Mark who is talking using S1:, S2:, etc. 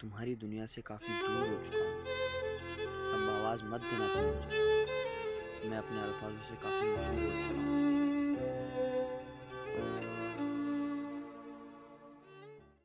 S1: तुम्हारी दुनिया से काफ़ी दूर हो चुका हूँ। अब आवाज़ मत देना तुम मुझे। मैं अपने अल्फाजों से काफ़ी